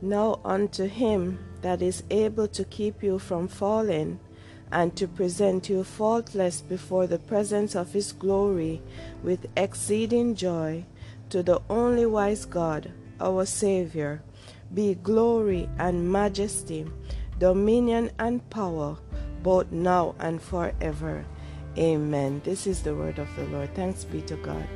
Now unto him that is able to keep you from falling, and to present you faultless before the presence of his glory with exceeding joy, to the only wise God, our Saviour, be glory and majesty, dominion and power, both now and forever. Amen. This is the word of the Lord. Thanks be to God.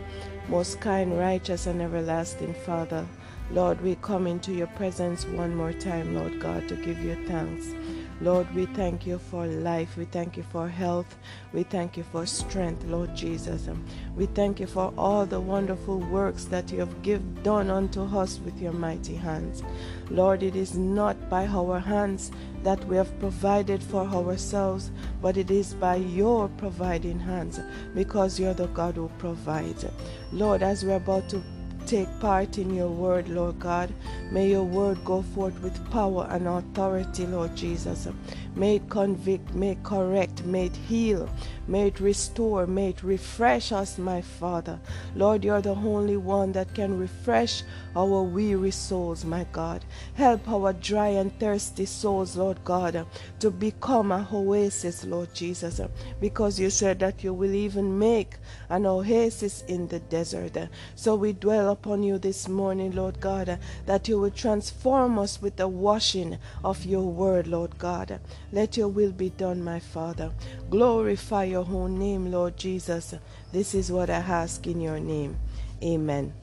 Most kind, righteous, and everlasting Father, Lord, we come into your presence one more time, Lord God, to give you thanks. Lord, we thank you for life. We thank you for health. We thank you for strength, Lord Jesus. We thank you for all the wonderful works that you have give, done unto us with your mighty hands. Lord, it is not by our hands that we have provided for ourselves, but it is by your providing hands because you're the God who provides. Lord, as we're about to take part in your word, Lord God. May your word go forth with power and authority, Lord Jesus. May it convict, may it correct, may it heal, may it restore, may it refresh us, my Father. Lord, you're the only one that can refresh our weary souls, my God. Help our dry and thirsty souls, Lord God, to become a oasis, Lord Jesus, because you said that you will even make an oasis in the desert. So we dwell upon you this morning, Lord God, that you will transform us with the washing of your word, Lord God. Let your will be done, my Father. Glorify your own name, Lord Jesus. This is what I ask in your name. Amen.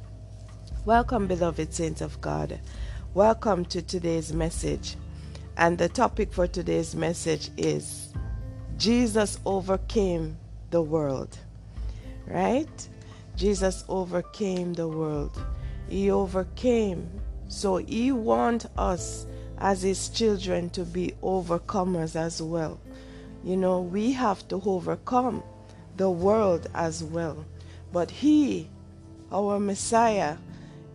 Welcome, beloved saints of God. Welcome to today's message. And the topic for today's message is Jesus overcame the world. Right? Jesus overcame the world. He overcame. So he wants us as his children to be overcomers as well. You know, we have to overcome the world as well. But he, our Messiah,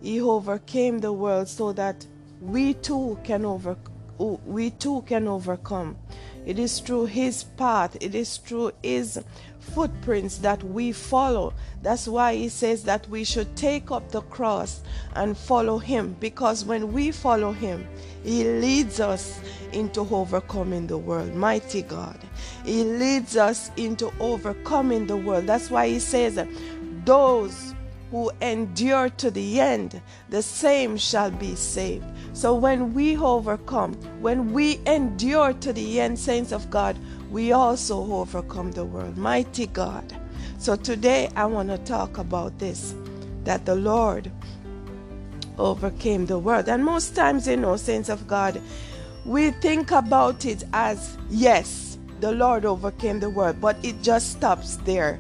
he overcame the world so that we too can over we too can overcome. It is through his path, it is through his footprints that we follow. That's why he says that we should take up the cross and follow him because when we follow him, he leads us into overcoming the world. Mighty God. He leads us into overcoming the world. That's why he says, Those who endure to the end, the same shall be saved. So when we overcome, when we endure to the end, saints of God, we also overcome the world. Mighty God. So today I want to talk about this that the Lord overcame the world. And most times, you know, saints of God, we think about it as yes, the Lord overcame the world, but it just stops there.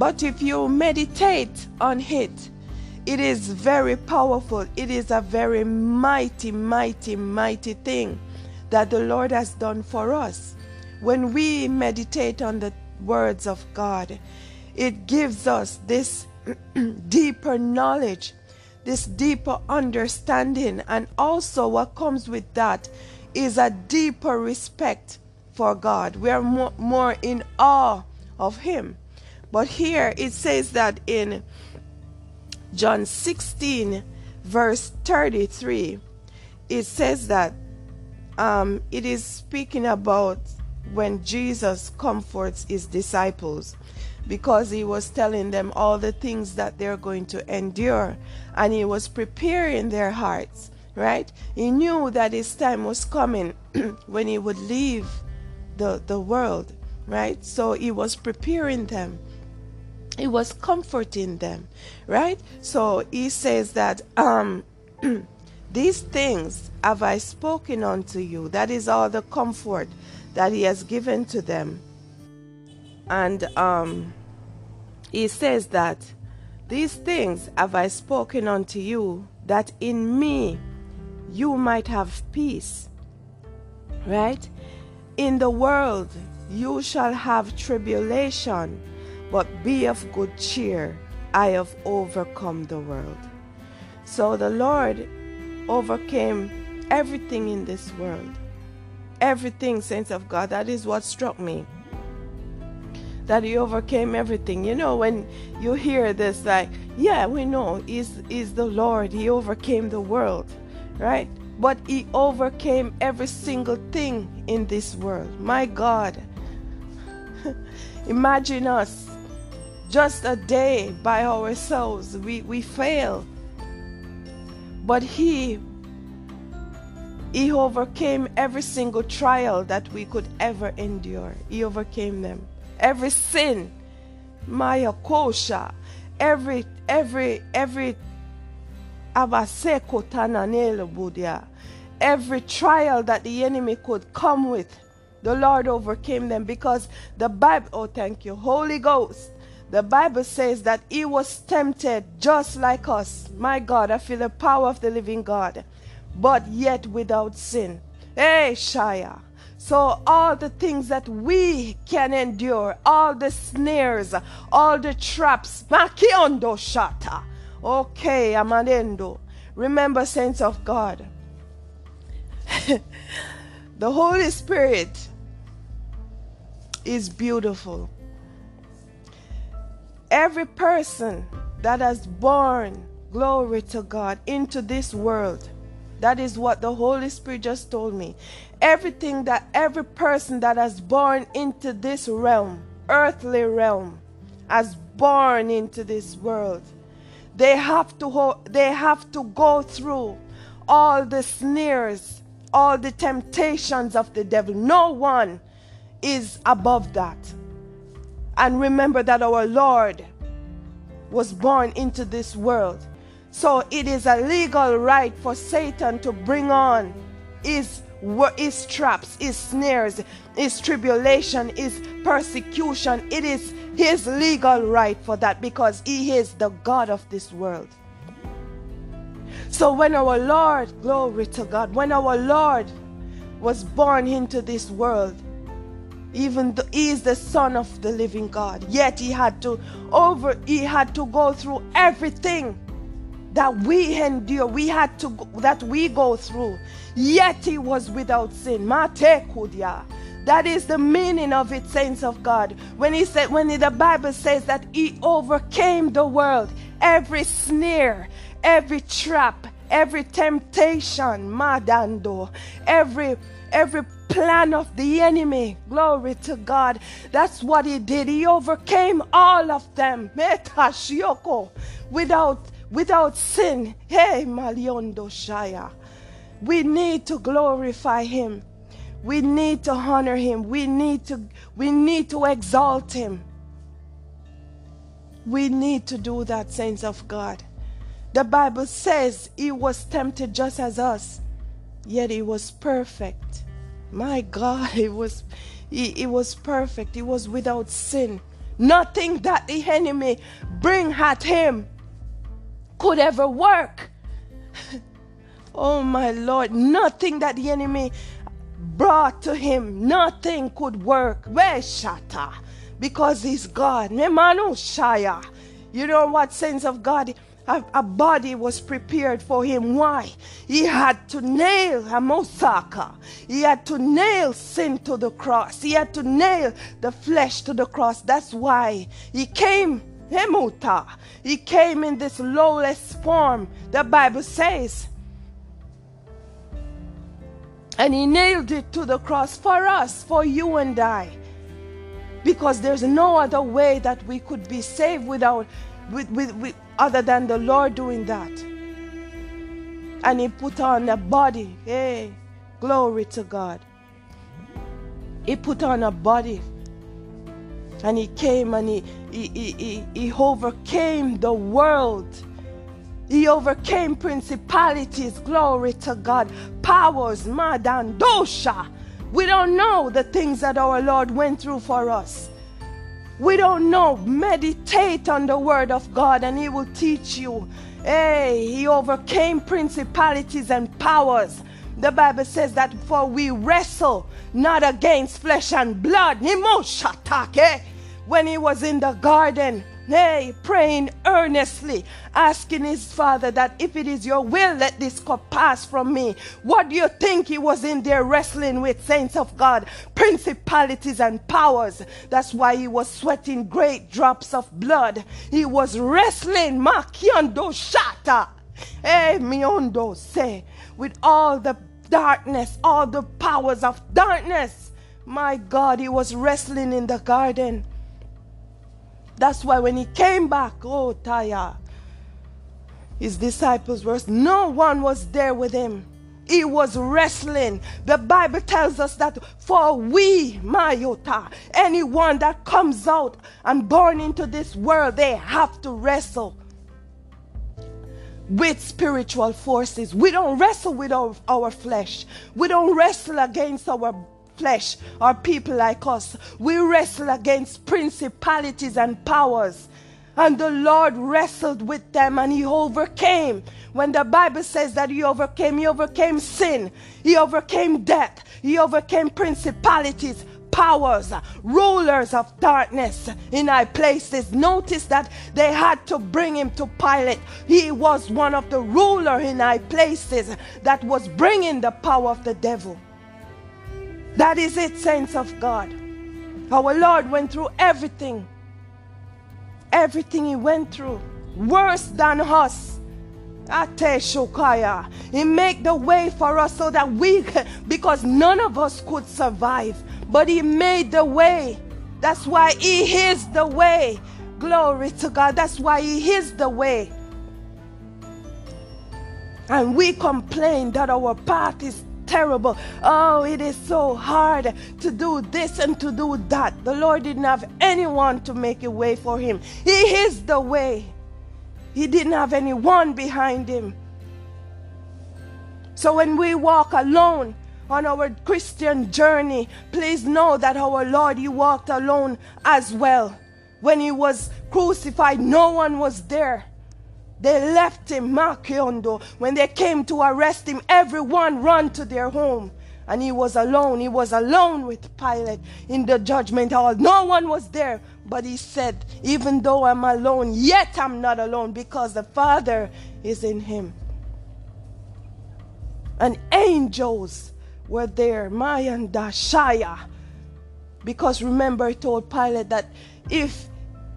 But if you meditate on it, it is very powerful. It is a very mighty, mighty, mighty thing that the Lord has done for us. When we meditate on the words of God, it gives us this deeper knowledge this deeper understanding. And also, what comes with that is a deeper respect for God. We are more, more in awe of Him. But here it says that in John 16, verse 33, it says that um, it is speaking about when Jesus comforts his disciples because he was telling them all the things that they're going to endure and he was preparing their hearts, right? He knew that his time was coming when he would leave the, the world, right? So he was preparing them. He was comforting them, right? So he says that um, these things have I spoken unto you. That is all the comfort that he has given to them. And um, he says that these things have I spoken unto you, that in me you might have peace. Right? In the world you shall have tribulation, but be of good cheer. I have overcome the world. So the Lord overcame everything in this world. Everything, saints of God. That is what struck me that he overcame everything. You know, when you hear this, like, yeah, we know he's, he's the Lord, he overcame the world, right? but he overcame every single thing in this world. My God. Imagine us just a day by ourselves. We, we fail. But he he overcame every single trial that we could ever endure. He overcame them. Every sin, Maya Kosha, every every every every trial that the enemy could come with, the Lord overcame them because the Bible, oh, thank you, Holy Ghost. The Bible says that he was tempted just like us. My God, I feel the power of the living God, but yet without sin. Hey, Shia. So, all the things that we can endure, all the snares, all the traps, Makiondo Shata. Okay, Amanendo. Remember, saints of God, the Holy Spirit is beautiful. Every person that has born, glory to God, into this world, that is what the Holy Spirit just told me. Everything that every person that has born into this realm, earthly realm, has born into this world, they have to they have to go through all the snares, all the temptations of the devil. No one is above that. And remember that our Lord was born into this world. So it is a legal right for Satan to bring on his, his traps, his snares, his tribulation, his persecution. It is his legal right for that because he is the God of this world. So when our Lord, glory to God, when our Lord was born into this world, even though he is the son of the living God, yet he had to over he had to go through everything that we endure, we had to that we go through. Yet he was without sin. That is the meaning of it, saints of God. When he said, when the Bible says that he overcame the world, every snare, every trap, every temptation, madando, every every plan of the enemy. Glory to God. That's what he did. He overcame all of them. Metashioko without without sin. Hey Maliondo Shaya. We need to glorify him. We need to honor him. We need to we need to exalt him. We need to do that, saints of God. The Bible says he was tempted just as us, yet he was perfect. My God, it was he, he was perfect. It was without sin. Nothing that the enemy bring at him could ever work. oh my Lord, nothing that the enemy brought to him, nothing could work. Because he's God. You know what sense of God? A, a, body was prepared for him. Why? He had to nail a Mosaka. He had to nail sin to the cross. He had to nail the flesh to the cross. That's why he came. Hemuta. He came in this lowless form. The Bible says and he nailed it to the cross for us, for you and I. Because there's no other way that we could be saved without with, with, with other than the Lord doing that. And he put on a body. Hey, glory to God. He put on a body. And he came and he, he, he, he, he overcame the world he overcame principalities, glory to God, powers, madan, dosha. We don't know the things that our Lord went through for us. We don't know. Meditate on the word of God and he will teach you. Hey, he overcame principalities and powers. The Bible says that for we wrestle not against flesh and blood. When he was in the garden, Hey, praying earnestly, asking his father that if it is your will, let this cup pass from me. What do you think he was in there wrestling with, saints of God? Principalities and powers. That's why he was sweating great drops of blood. He was wrestling, Makiando Shata. Hey, miondo say, with all the darkness, all the powers of darkness. My God, he was wrestling in the garden. That's why when he came back, oh Taya, his disciples were no one was there with him. He was wrestling. The Bible tells us that for we, Mayota, anyone that comes out and born into this world, they have to wrestle with spiritual forces. We don't wrestle with our, our flesh. We don't wrestle against our flesh or people like us. We wrestle against principalities and powers. And the Lord wrestled with them and he overcame. When the Bible says that he overcame, he overcame sin, he overcame death, he overcame principalities, powers, rulers of darkness in high places. Notice that they had to bring him to Pilate. He was one of the ruler in high places that was bringing the power of the devil. That is it, saints of God. Our Lord went through everything. Everything he went through. Worse than us. Shokaya. He made the way for us so that we, because none of us could survive, but He made the way. That's why He is the way. Glory to God. That's why He is the way. And we complain that our path is terrible. Oh, it is so hard to do this and to do that. The Lord didn't have anyone to make a way for him. He is the way. He didn't have anyone behind him. So when we walk alone on our Christian journey, please know that our Lord, He walked alone as well. When He was crucified, no one was there. They left him, Makiondo. When they came to arrest him, everyone ran to their home. And he was alone. He was alone with Pilate in the judgment hall. No one was there. But he said, Even though I'm alone, yet I'm not alone because the Father is in him. And angels were there, Mayanda Shaya. Because remember, he told Pilate that if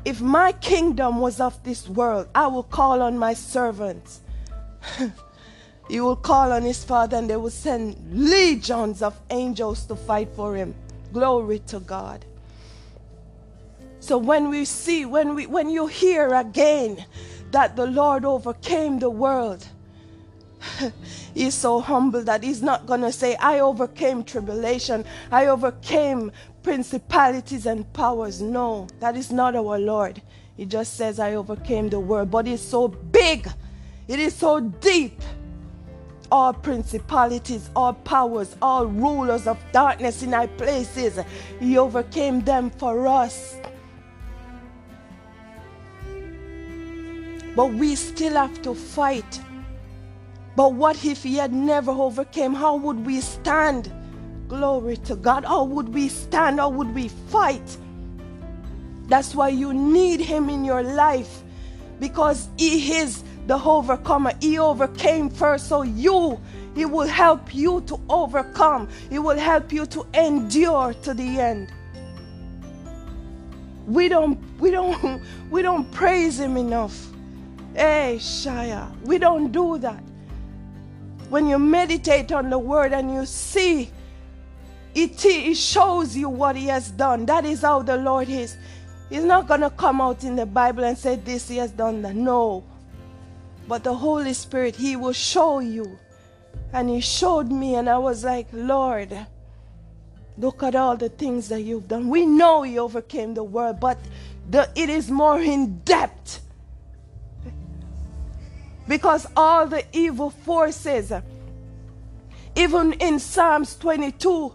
if my kingdom was of this world, I will call on my servants. he will call on his father, and they will send legions of angels to fight for him. Glory to God. So when we see, when we when you hear again that the Lord overcame the world, he's so humble that he's not gonna say, I overcame tribulation, I overcame principalities and powers. No, that is not our Lord. He just says, I overcame the world. But it's so big, it is so deep. All principalities, all powers, all rulers of darkness in high places, He overcame them for us. But we still have to fight. But what if he had never overcame? How would we stand? Glory to God. How would we stand? How would we fight? That's why you need him in your life because he is the overcomer. He overcame first, so you, he will help you to overcome. He will help you to endure to the end. We don't, we don't, we don't praise him enough. Hey, Shia, we don't do that. When you meditate on the word and you see, it, it shows you what he has done. That is how the Lord is. He's not going to come out in the Bible and say, This he has done that. No. But the Holy Spirit, he will show you. And he showed me, and I was like, Lord, look at all the things that you've done. We know he overcame the world, but the, it is more in depth because all the evil forces, even in Psalms 22,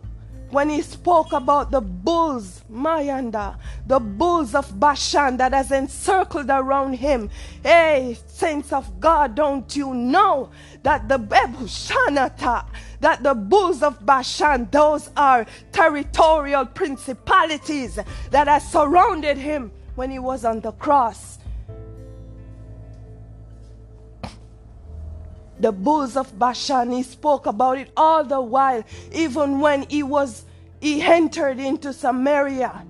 when he spoke about the bulls, Mayanda, the bulls of Bashan that has encircled around him. Hey, saints of God, don't you know that the Bebushanata, that the bulls of Bashan, those are territorial principalities that have surrounded him when he was on the cross. The bulls of Bashan. He spoke about it all the while, even when he was he entered into Samaria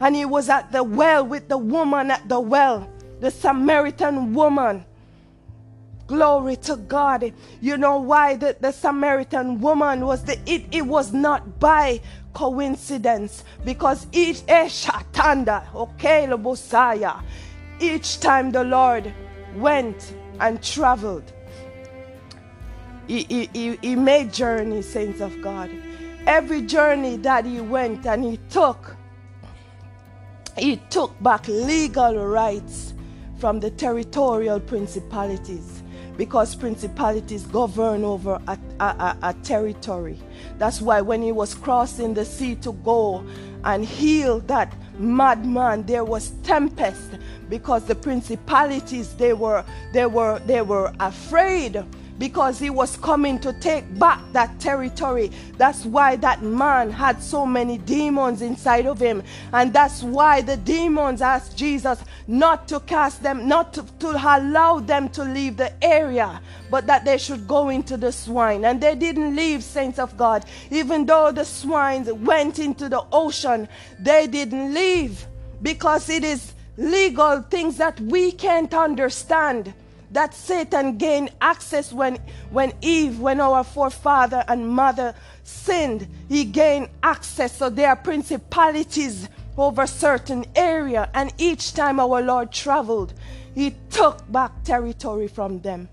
and he was at the well with the woman at the well, the Samaritan woman. Glory to God. You know why the, the Samaritan woman was the it, it was not by coincidence because each eh, eshatanda, okay, Lobosaya, each time the Lord went and traveled, he, he, he, made journeys, saints of God. Every journey that he went and he took, he took back legal rights from the territorial principalities because principalities govern over a, a, a, a, territory. That's why when he was crossing the sea to go and heal that madman, there was tempest because the principalities they were they were they were afraid because he was coming to take back that territory. That's why that man had so many demons inside of him. And that's why the demons asked Jesus not to cast them, not to, to allow them to leave the area, but that they should go into the swine. And they didn't leave, saints of God. Even though the swines went into the ocean, they didn't leave because it is legal things that we can't understand that Satan gained access when, when Eve, when our forefather and mother sinned, he gained access. So there are principalities over certain area. And each time our Lord traveled, he took back territory from them.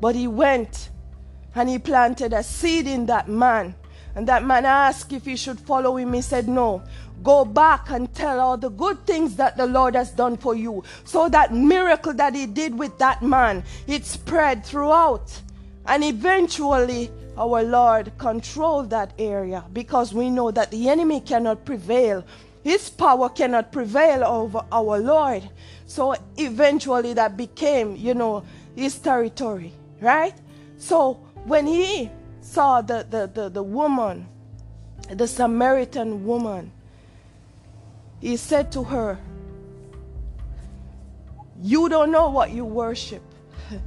But he went and he planted a seed in that man. And that man asked if he should follow him. He said, No. Go back and tell all the good things that the Lord has done for you. So that miracle that He did with that man, it spread throughout. And eventually, our Lord controlled that area because we know that the enemy cannot prevail. His power cannot prevail over our Lord. So eventually, that became, you know, his territory, right? So when he saw the, the, the, the woman, the Samaritan woman, he said to her, You don't know what you worship.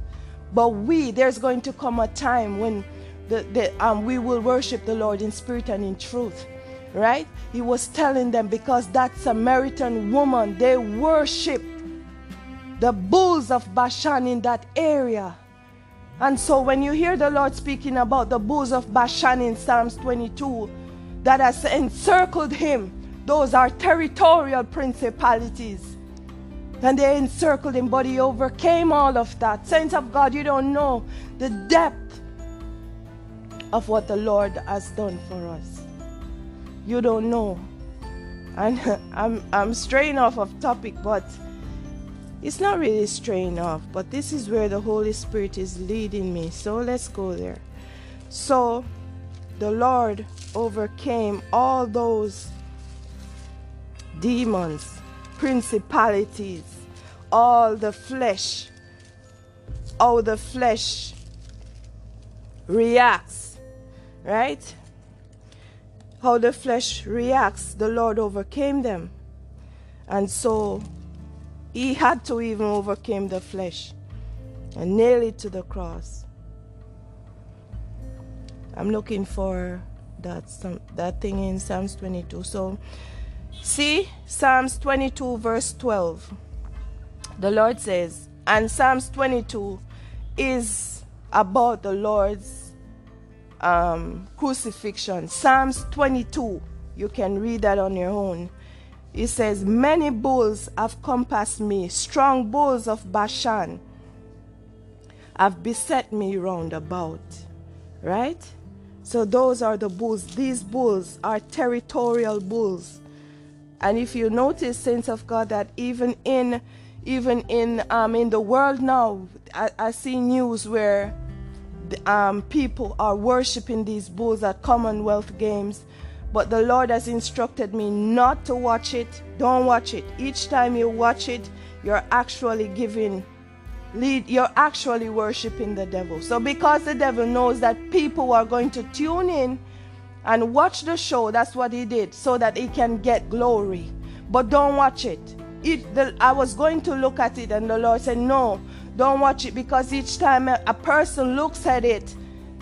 But we, there's going to come a time when the, the, um, we will worship the Lord in spirit and in truth. Right? He was telling them because that Samaritan woman, they worship the bulls of Bashan in that area. And so when you hear the Lord speaking about the bulls of Bashan in Psalms 22 that has encircled him, those are territorial principalities. And they encircled him, but he overcame all of that. Saints of God, you don't know the depth of what the Lord has done for us. You don't know. And I'm, I'm straying off of topic, but it's not really straying off, but this is where the Holy Spirit is leading me. So let's go there. So the Lord overcame all those demons, principalities, all the flesh, all the flesh reacts, right? How the flesh reacts, the Lord overcame them. And so he had to even overcome the flesh and nail it to the cross. I'm looking for that that thing in Psalms 22. So See Psalms 22, verse 12. The Lord says, and Psalms 22 is about the Lord's um, crucifixion. Psalms 22, you can read that on your own. It says, Many bulls have compassed me, strong bulls of Bashan have beset me round about. Right? So those are the bulls. These bulls are territorial bulls. And if you notice, saints of God, that even in even in um, in the world now, I, I see news where the, um, people are worshiping these bulls at Commonwealth Games. But the Lord has instructed me not to watch it. Don't watch it. Each time you watch it, you're actually giving lead you're actually worshiping the devil. So because the devil knows that people are going to tune in and watch the show. That's what he did, so that he can get glory. But don't watch it. it the, I was going to look at it, and the Lord said, No, don't watch it because each time a, a person looks at it,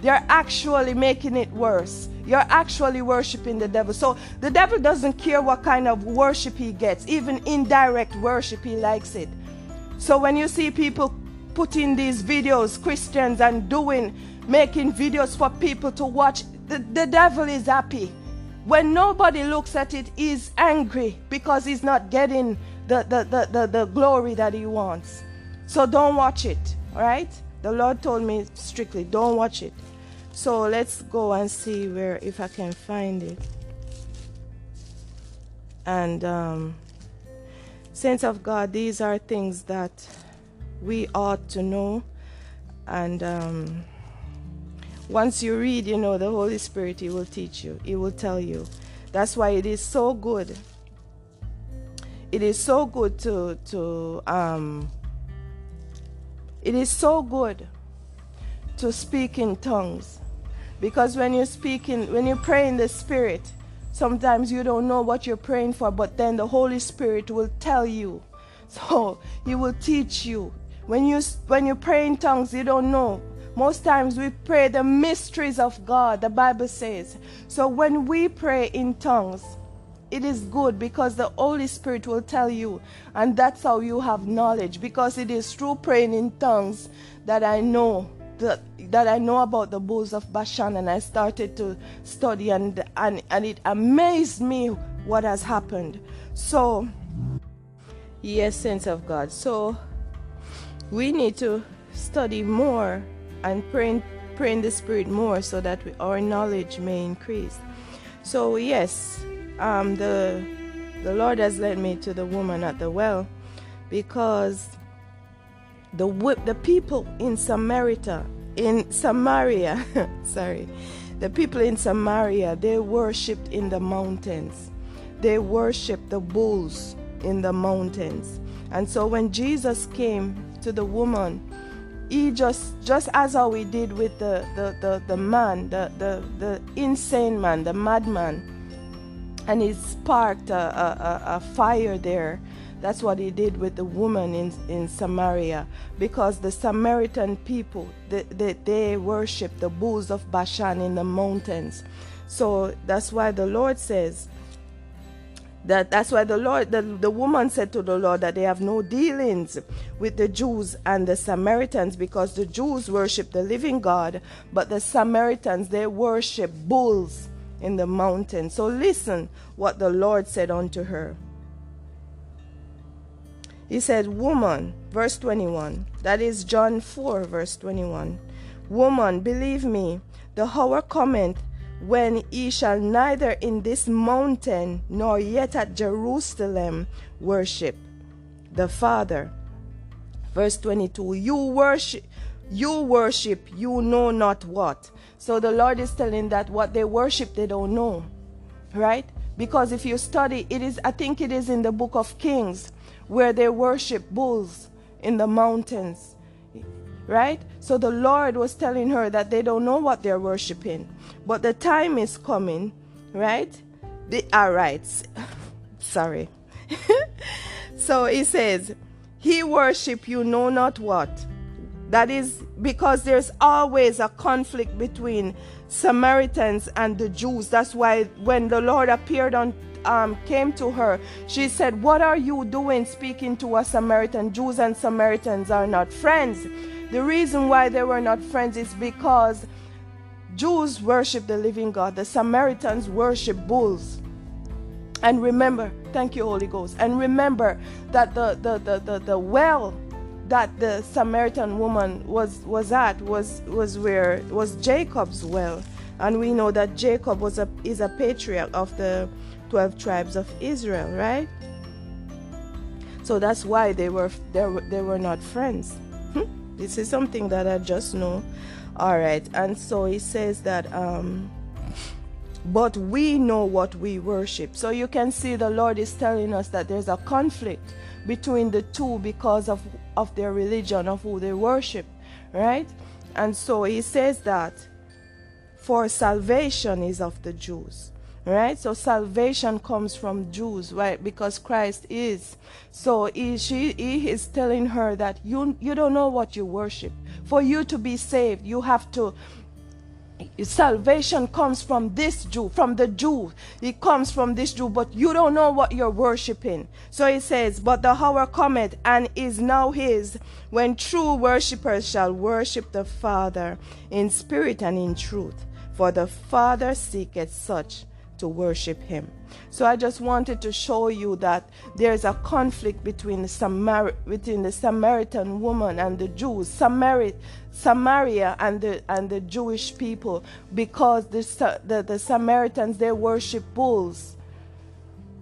they're actually making it worse. You're actually worshiping the devil. So the devil doesn't care what kind of worship he gets, even indirect worship, he likes it. So when you see people putting these videos, Christians, and doing, making videos for people to watch. The, the devil is happy. When nobody looks at it, he's angry because he's not getting the, the, the, the, the glory that he wants. So don't watch it, right? The Lord told me strictly, don't watch it. So let's go and see where, if I can find it. And, um, saints of God, these are things that we ought to know. And um, once you read, you know, the Holy Spirit, He will teach you, He will tell you. That's why it is so good. It is so good to, to um, it is so good to speak in tongues. Because when you speak in, when you pray in the Spirit, sometimes you don't know what you're praying for, but then the Holy Spirit will tell you. So He will teach you. When you when you pray in tongues, you don't know. Most times we pray the mysteries of God, the Bible says. So when we pray in tongues, it is good because the Holy Spirit will tell you, and that's how you have knowledge. Because it is through praying in tongues that I know that, that I know about the bulls of Bashan, and I started to study, and and and it amazed me what has happened. So, yes, sense of God. So we need to study more and pray in, pray in the Spirit more so that we, our knowledge may increase. So, yes, um, the, the Lord has led me to the woman at the well because the, the people in Samaria, in Samaria, sorry, the people in Samaria, they worshipped in the mountains. They worshipped the bulls in the mountains. And so when Jesus came to the woman he just just as how we did with the the, the, the man the, the the insane man the madman and he sparked a, a, a, fire there. That's what he did with the woman in, in Samaria. Because the Samaritan people they, they, they worship the bulls of Bashan in the mountains. So that's why the Lord says that that's why the Lord the, the woman said to the Lord that they have no dealings with the Jews and the Samaritans because the Jews worship the living God, but the Samaritans they worship bulls in the mountain. So listen what the Lord said unto her. He said, Woman, verse 21. That is John 4, verse 21. Woman, believe me, the hour cometh when ye shall neither in this mountain nor yet at Jerusalem worship the Father. Verse 22 You worship, you worship, you know not what. So the Lord is telling that what they worship, they don't know. Right? Because if you study, it is, I think it is in the book of Kings where they worship bulls in the mountains. Right? So the Lord was telling her that they don't know what they're worshiping. But the time is coming, right? The all right. Sorry. so he says, He worship you know not what. That is because there's always a conflict between Samaritans and the Jews. That's why when the Lord appeared on um, came to her, she said, What are you doing speaking to a Samaritan? Jews and Samaritans are not friends. The reason why they were not friends is because Jews worship the living God, the Samaritans worship bulls. And remember, thank you, Holy Ghost. And remember that the, the, the, the, the well that the Samaritan woman was, was at was, was where was Jacob's well. And we know that Jacob was a, is a patriarch of the 12 tribes of Israel, right? So that's why they were, they were, they were not friends. Hmm? This is something that I just know all right and so he says that um but we know what we worship so you can see the lord is telling us that there's a conflict between the two because of of their religion of who they worship right? And so he says that for salvation is of the jews right? So salvation comes from jews right? Because christ is. So he, she, he is telling her that you you don't know what you worship. For you to be saved you have to salvation comes from this Jew, from the Jew. It comes from this Jew, but you don't know what you're worshiping. So he says, But the hour cometh and is now his, when true worshippers shall worship the Father in spirit and in truth. For the Father seeketh such to worship him. So I just wanted to show you that there's a conflict between the, Samar- between the Samaritan woman and the Jews, Samari- Samaria and the and the Jewish people, because the, the, the Samaritans they worship bulls.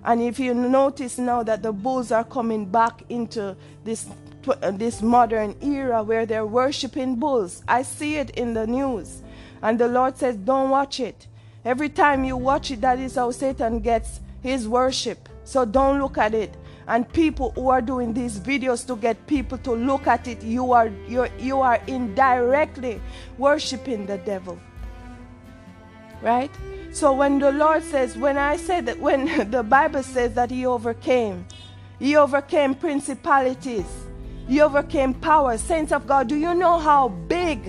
And if you notice now that the bulls are coming back into this uh, this modern era where they're worshiping bulls, I see it in the news, and the Lord says, "Don't watch it." Every time you watch it, that is how Satan gets his worship. So don't look at it. And people who are doing these videos to get people to look at it, you are you you are indirectly worshiping the devil. Right? So when the Lord says, when I say that when the Bible says that he overcame, he overcame principalities, he overcame powers, saints of God, do you know how big,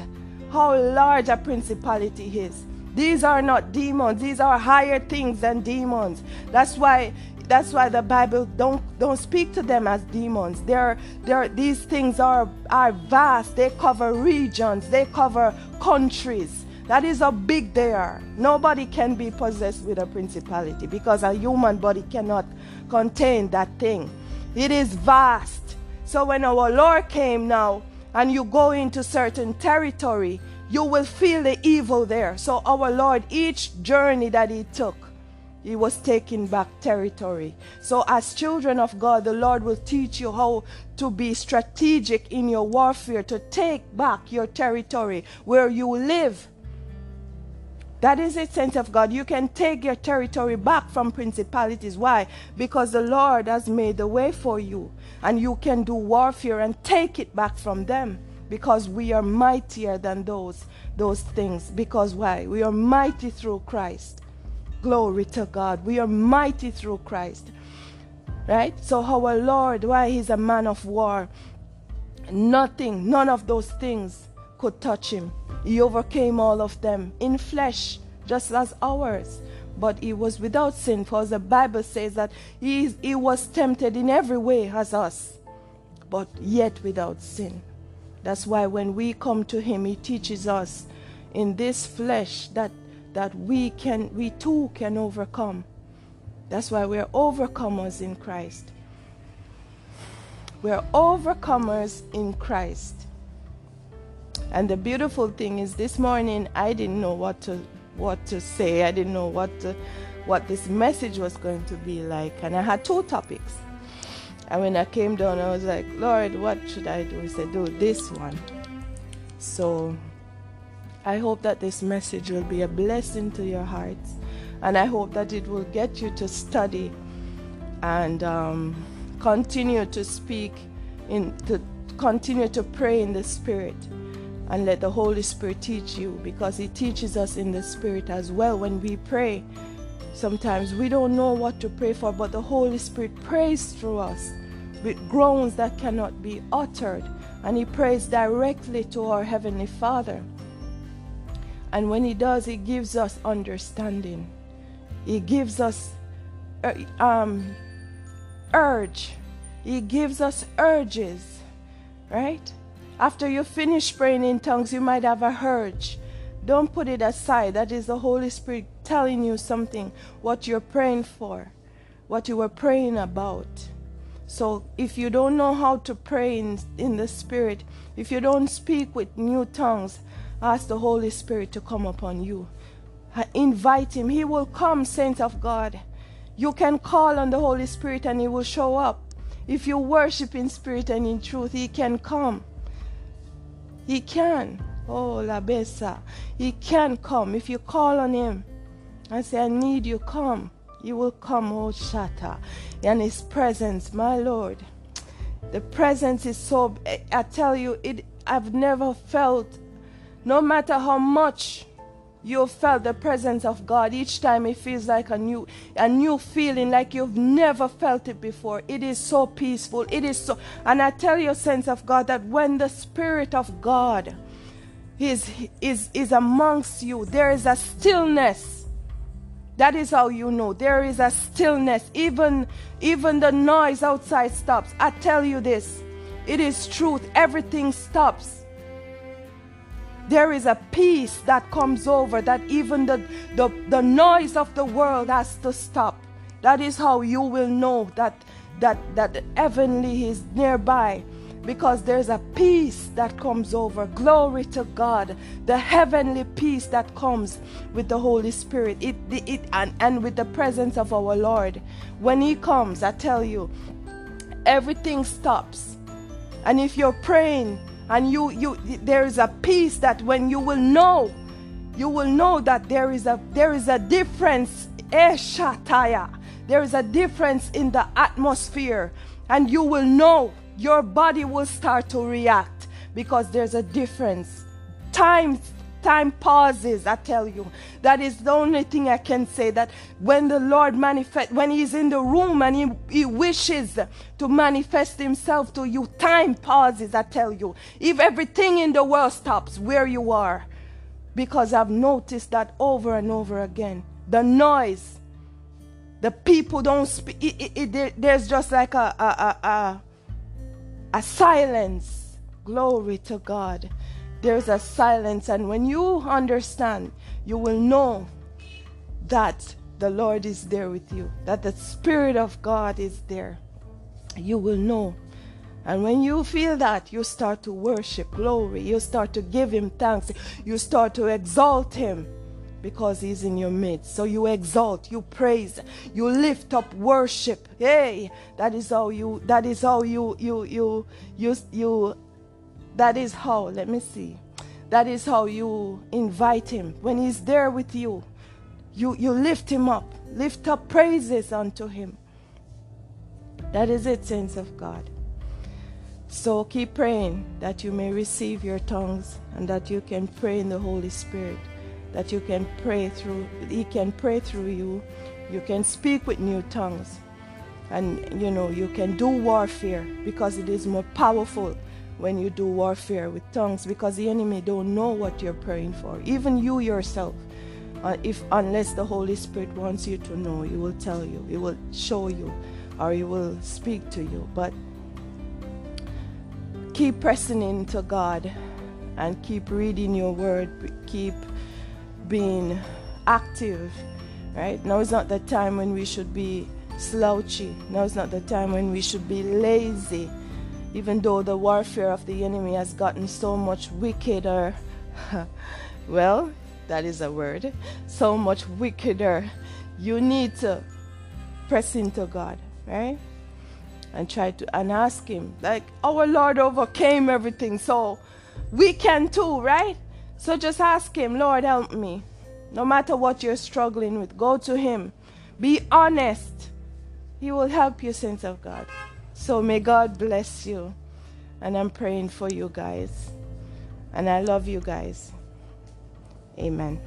how large a principality is? These are not demons. These are higher things than demons. That's why that's why the Bible don't don't speak to them as demons. They're, they're, these things are are vast. They cover regions. They cover countries. That is how big they are. Nobody can be possessed with a principality because a human body cannot contain that thing. It is vast. So when our Lord came now and you go into certain territory, you will feel the evil there. So, our Lord, each journey that He took, He was taking back territory. So, as children of God, the Lord will teach you how to be strategic in your warfare, to take back your territory where you live. That is it, sense of God. You can take your territory back from principalities. Why? Because the Lord has made the way for you, and you can do warfare and take it back from them because we are mightier than those those things. Because why? We are mighty through Christ. Glory to God. We are mighty through Christ. Right? So our Lord why? He's a man of war. Nothing none of those things could touch him. He overcame all of them in flesh just as ours. But he was without sin for the bible says that he, he was tempted in every way as us but yet without sin that's why when we come to him, he teaches us in this flesh that that we can we too can overcome. That's why we're overcomers in Christ. We're overcomers in Christ. And the beautiful thing is this morning I didn't know what to what to say. I didn't know what to, what this message was going to be like. And I had two topics. And when I came down, I was like, Lord, what should I do? He said, Do this one. So I hope that this message will be a blessing to your hearts. And I hope that it will get you to study and um, continue to speak, in, to continue to pray in the Spirit and let the Holy Spirit teach you because He teaches us in the Spirit as well when we pray. Sometimes we don't know what to pray for, but the Holy Spirit prays through us with groans that cannot be uttered. And he prays directly to our Heavenly Father. And when he does, he gives us understanding. He gives us uh, um, urge. He gives us urges, right? After you finish praying in tongues, you might have a urge. Don't put it aside. That is the Holy Spirit telling you something, what you're praying for, what you were praying about. So if you don't know how to pray in, in the Spirit, if you don't speak with new tongues, ask the Holy Spirit to come upon you. Invite Him. He will come, saints of God. You can call on the Holy Spirit and He will show up. If you worship in spirit and in truth, He can come. He can. Oh, La Besa. He can come. If you call on Him and say, I need you, come. You will come, oh Shatta, and His presence, my Lord. The presence is so. I tell you, it. I've never felt, no matter how much you felt the presence of God. Each time it feels like a new, a new feeling, like you've never felt it before. It is so peaceful. It is so, and I tell you, sense of God, that when the Spirit of God is, is, is amongst you. There is a stillness. That is how you know. There is a stillness. Even, even the noise outside stops. I tell you this. It is truth. Everything stops. There is a peace that comes over that even the, the, the noise of the world has to stop. That is how you will know that that that heavenly is nearby because there's a peace that comes over. Glory to God. The heavenly peace that comes with the Holy Spirit. It, it, and, and with the presence of our Lord. When He comes, I tell you, everything stops. And if you're praying and you, you there is a peace that when you will know, you will know that there is a there is a difference. Eh, Eshataya. There is a difference in the atmosphere, and you will know your body will start to react because there's a difference. Time time pauses i tell you that is the only thing i can say that when the lord manifest when he's in the room and he, he wishes to manifest himself to you time pauses i tell you if everything in the world stops where you are because i've noticed that over and over again the noise the people don't speak it, it, it, there's just like a, a, a a silence. Glory to God. There's a silence, and when you understand, you will know that the Lord is there with you, that the Spirit of God is there. You will know. And when you feel that, you start to worship glory. You start to give Him thanks. You start to exalt Him because he's in your midst. So you exalt, you praise, you lift up worship. Hey, that is how you that is how you you you you you that is how, let me see. That is how you invite him. When he's there with you, you you lift him up. Lift up praises unto him. That is it, saints of God. So keep praying that you may receive your tongues and that you can pray in the Holy Spirit that you can pray through he can pray through you. You can speak with new tongues. And you know you can do warfare because it is more powerful when you do warfare with tongues because the enemy don't know what you're praying for. Even you yourself uh, if unless the holy spirit wants you to know he will tell you he will show you or he will speak to you. But keep pressing into god and keep reading your word keep being active, right? Now is not the time when we should be slouchy. Now is not the time when we should be lazy. Even though the warfare of the enemy has gotten so much wickeder, well, that is a word, so much wickeder, you need to press into God, right? And try to and ask Him, like our Lord overcame everything, so we can too, right? So just ask Him, Lord, help me. No matter what you're struggling with, go to Him. Be honest. He will help you, saints of God. So may God bless you. And I'm praying for you guys. And I love you guys. Amen.